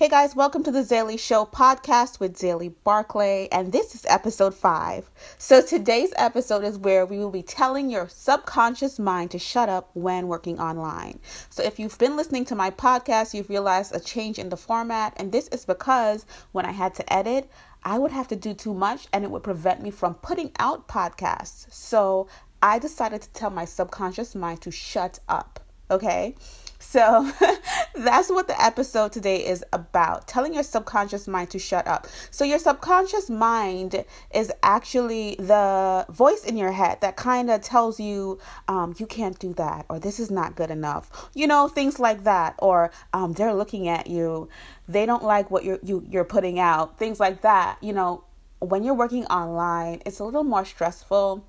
Hey guys, welcome to the XayLi Show podcast with XayLi Barclay, and this is episode five. So, today's episode is where we will be telling your subconscious mind to shut up when working online. So, if you've been listening to my podcast, you've realized a change in the format, and this is because when I had to edit, I would have to do too much and it would prevent me from putting out podcasts. So, I decided to tell my subconscious mind to shut up. Okay. So that's what the episode today is about telling your subconscious mind to shut up. So, your subconscious mind is actually the voice in your head that kind of tells you, um, you can't do that, or this is not good enough, you know, things like that, or um, they're looking at you, they don't like what you're, you, you're putting out, things like that. You know, when you're working online, it's a little more stressful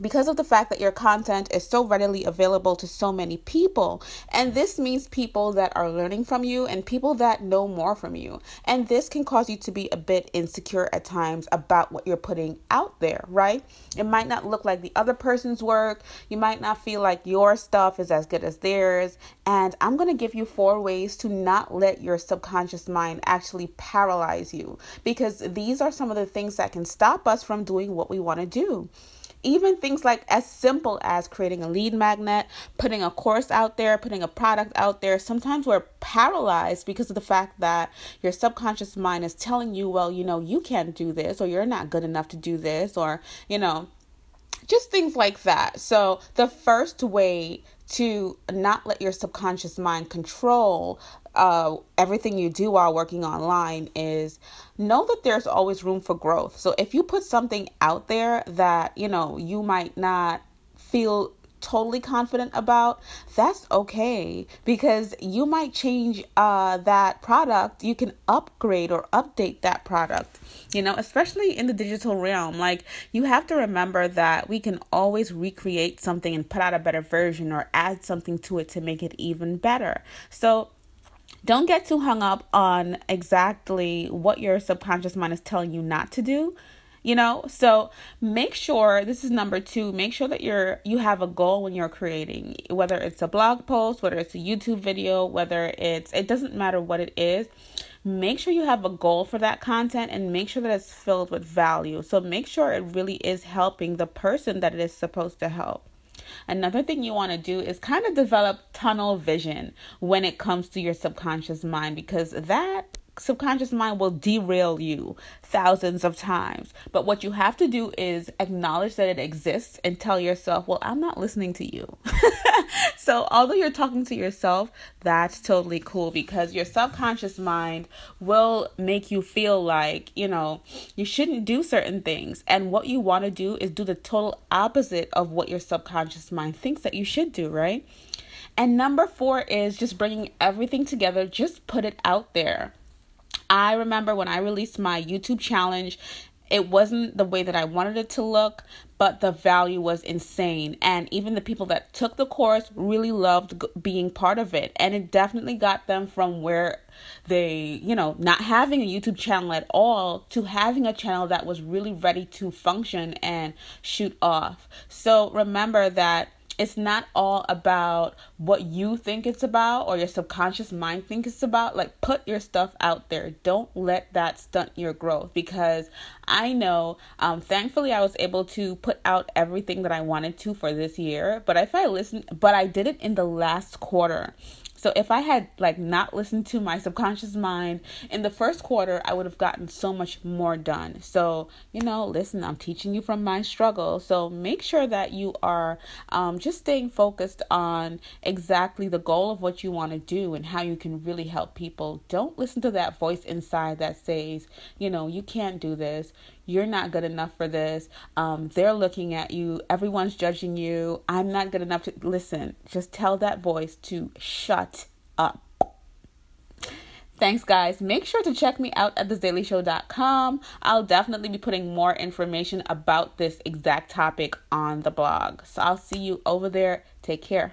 because of the fact that your content is so readily available to so many people. And this means people that are learning from you and people that know more from you. And this can cause you to be a bit insecure at times about what you're putting out there, right? It might not look like the other person's work. You might not feel like your stuff is as good as theirs. And I'm going to give you four ways to not let your subconscious mind actually paralyze you because these are some of the things that can stop us from doing what we want to do. Even things like as simple as creating a lead magnet, putting a course out there, putting a product out there. Sometimes we're paralyzed because of the fact that your subconscious mind is telling you, well, you know, you can't do this, or you're not good enough to do this, or, you know, just things like that. So, the first way to not let your subconscious mind control uh, everything you do while working online is know that there's always room for growth. So if you put something out there that, you know, you might not feel totally confident about, that's okay because you might change uh, that product. You can upgrade or update that product, you know, especially in the digital realm. Like, you have to remember that we can always recreate something and put out a better version or add something to it to make it even better. So, don't get too hung up on exactly what your subconscious mind is telling you not to do you know? So make sure this is number two make sure that you're you have a goal when you're creating whether it's a blog post whether it's a youtube video whether it's it doesn't matter what it is. Make sure you have a goal for that content and make sure that it's filled with value. So make sure it really is helping the person that it is supposed to help Another thing you want to do is kind of develop tunnel vision when it comes to your subconscious mind because that subconscious mind will derail you thousands of times. But what you have to do is acknowledge that it exists and tell yourself, well, I'm not listening to you. so, although you're talking to yourself, that's totally cool because your subconscious mind will make you feel like, you know, you shouldn't do certain things. And what you want to do is do the total opposite of what your subconscious mind thinks that you should do, right? And number four is just bringing everything together, just put it out there. I remember when I released my YouTube challenge, it wasn't the way that I wanted it to look, but the value was insane. And even the people that took the course really loved being part of it. And it definitely got them from where they, you know, not having a YouTube channel at all to having a channel that was really ready to function and shoot off. So remember that it's not all about what you think it's about or your subconscious mind thinks it's about. Like, put your stuff out there. Don't let that stunt your growth because I know, um, thankfully, I was able to put out everything that I wanted to for this year. But if I listen, but I did it in the last quarter. So if I had like not listened to my subconscious mind in the first quarter, I would have gotten so much more done. So, you know, listen, I'm teaching you from my struggle. So make sure that you are um, just staying focused on exactly the goal of what you want to do and how you can really help people. Don't listen to that voice inside that says, you know, you can't do this you're not good enough for this. Um, they're looking at you. Everyone's judging you. I'm not good enough to listen. Just tell that voice to shut up. Thanks, guys. Make sure to check me out at thexaylishow.com. I'll definitely be putting more information about this exact topic on the blog. So I'll see you over there. Take care.